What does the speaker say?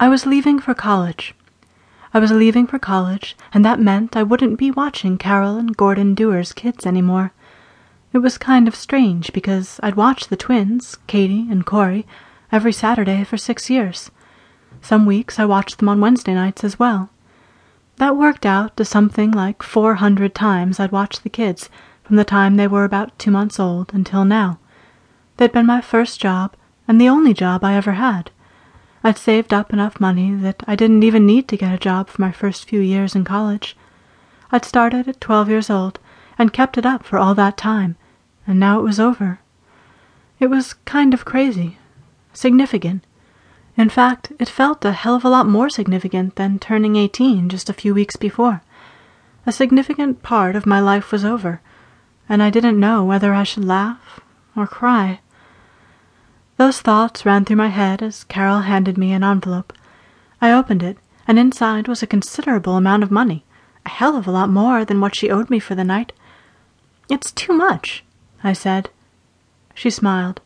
I was leaving for college. I was leaving for college, and that meant I wouldn't be watching Carol and Gordon Dewar's kids anymore. It was kind of strange because I'd watched the twins, Katie and Corey, every Saturday for six years. Some weeks I watched them on Wednesday nights as well. That worked out to something like four hundred times I'd watched the kids from the time they were about two months old until now. They'd been my first job and the only job I ever had. I'd saved up enough money that I didn't even need to get a job for my first few years in college. I'd started at twelve years old and kept it up for all that time, and now it was over. It was kind of crazy. Significant. In fact, it felt a hell of a lot more significant than turning eighteen just a few weeks before. A significant part of my life was over, and I didn't know whether I should laugh or cry. Those thoughts ran through my head as Carol handed me an envelope. I opened it, and inside was a considerable amount of money, a hell of a lot more than what she owed me for the night. It's too much, I said. She smiled.